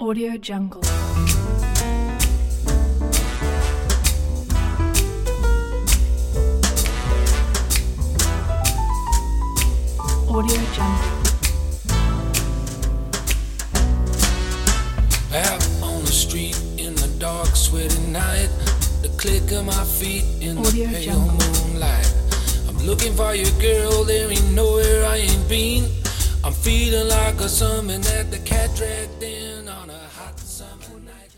Audio Jungle. Audio Jungle. Out on the street in the dark, sweaty night. The click of my feet in the pale Jungle. moonlight. I'm looking for your girl, there ain't nowhere I ain't been. I'm feeling like a something that the cat dragged in on a hot summer night.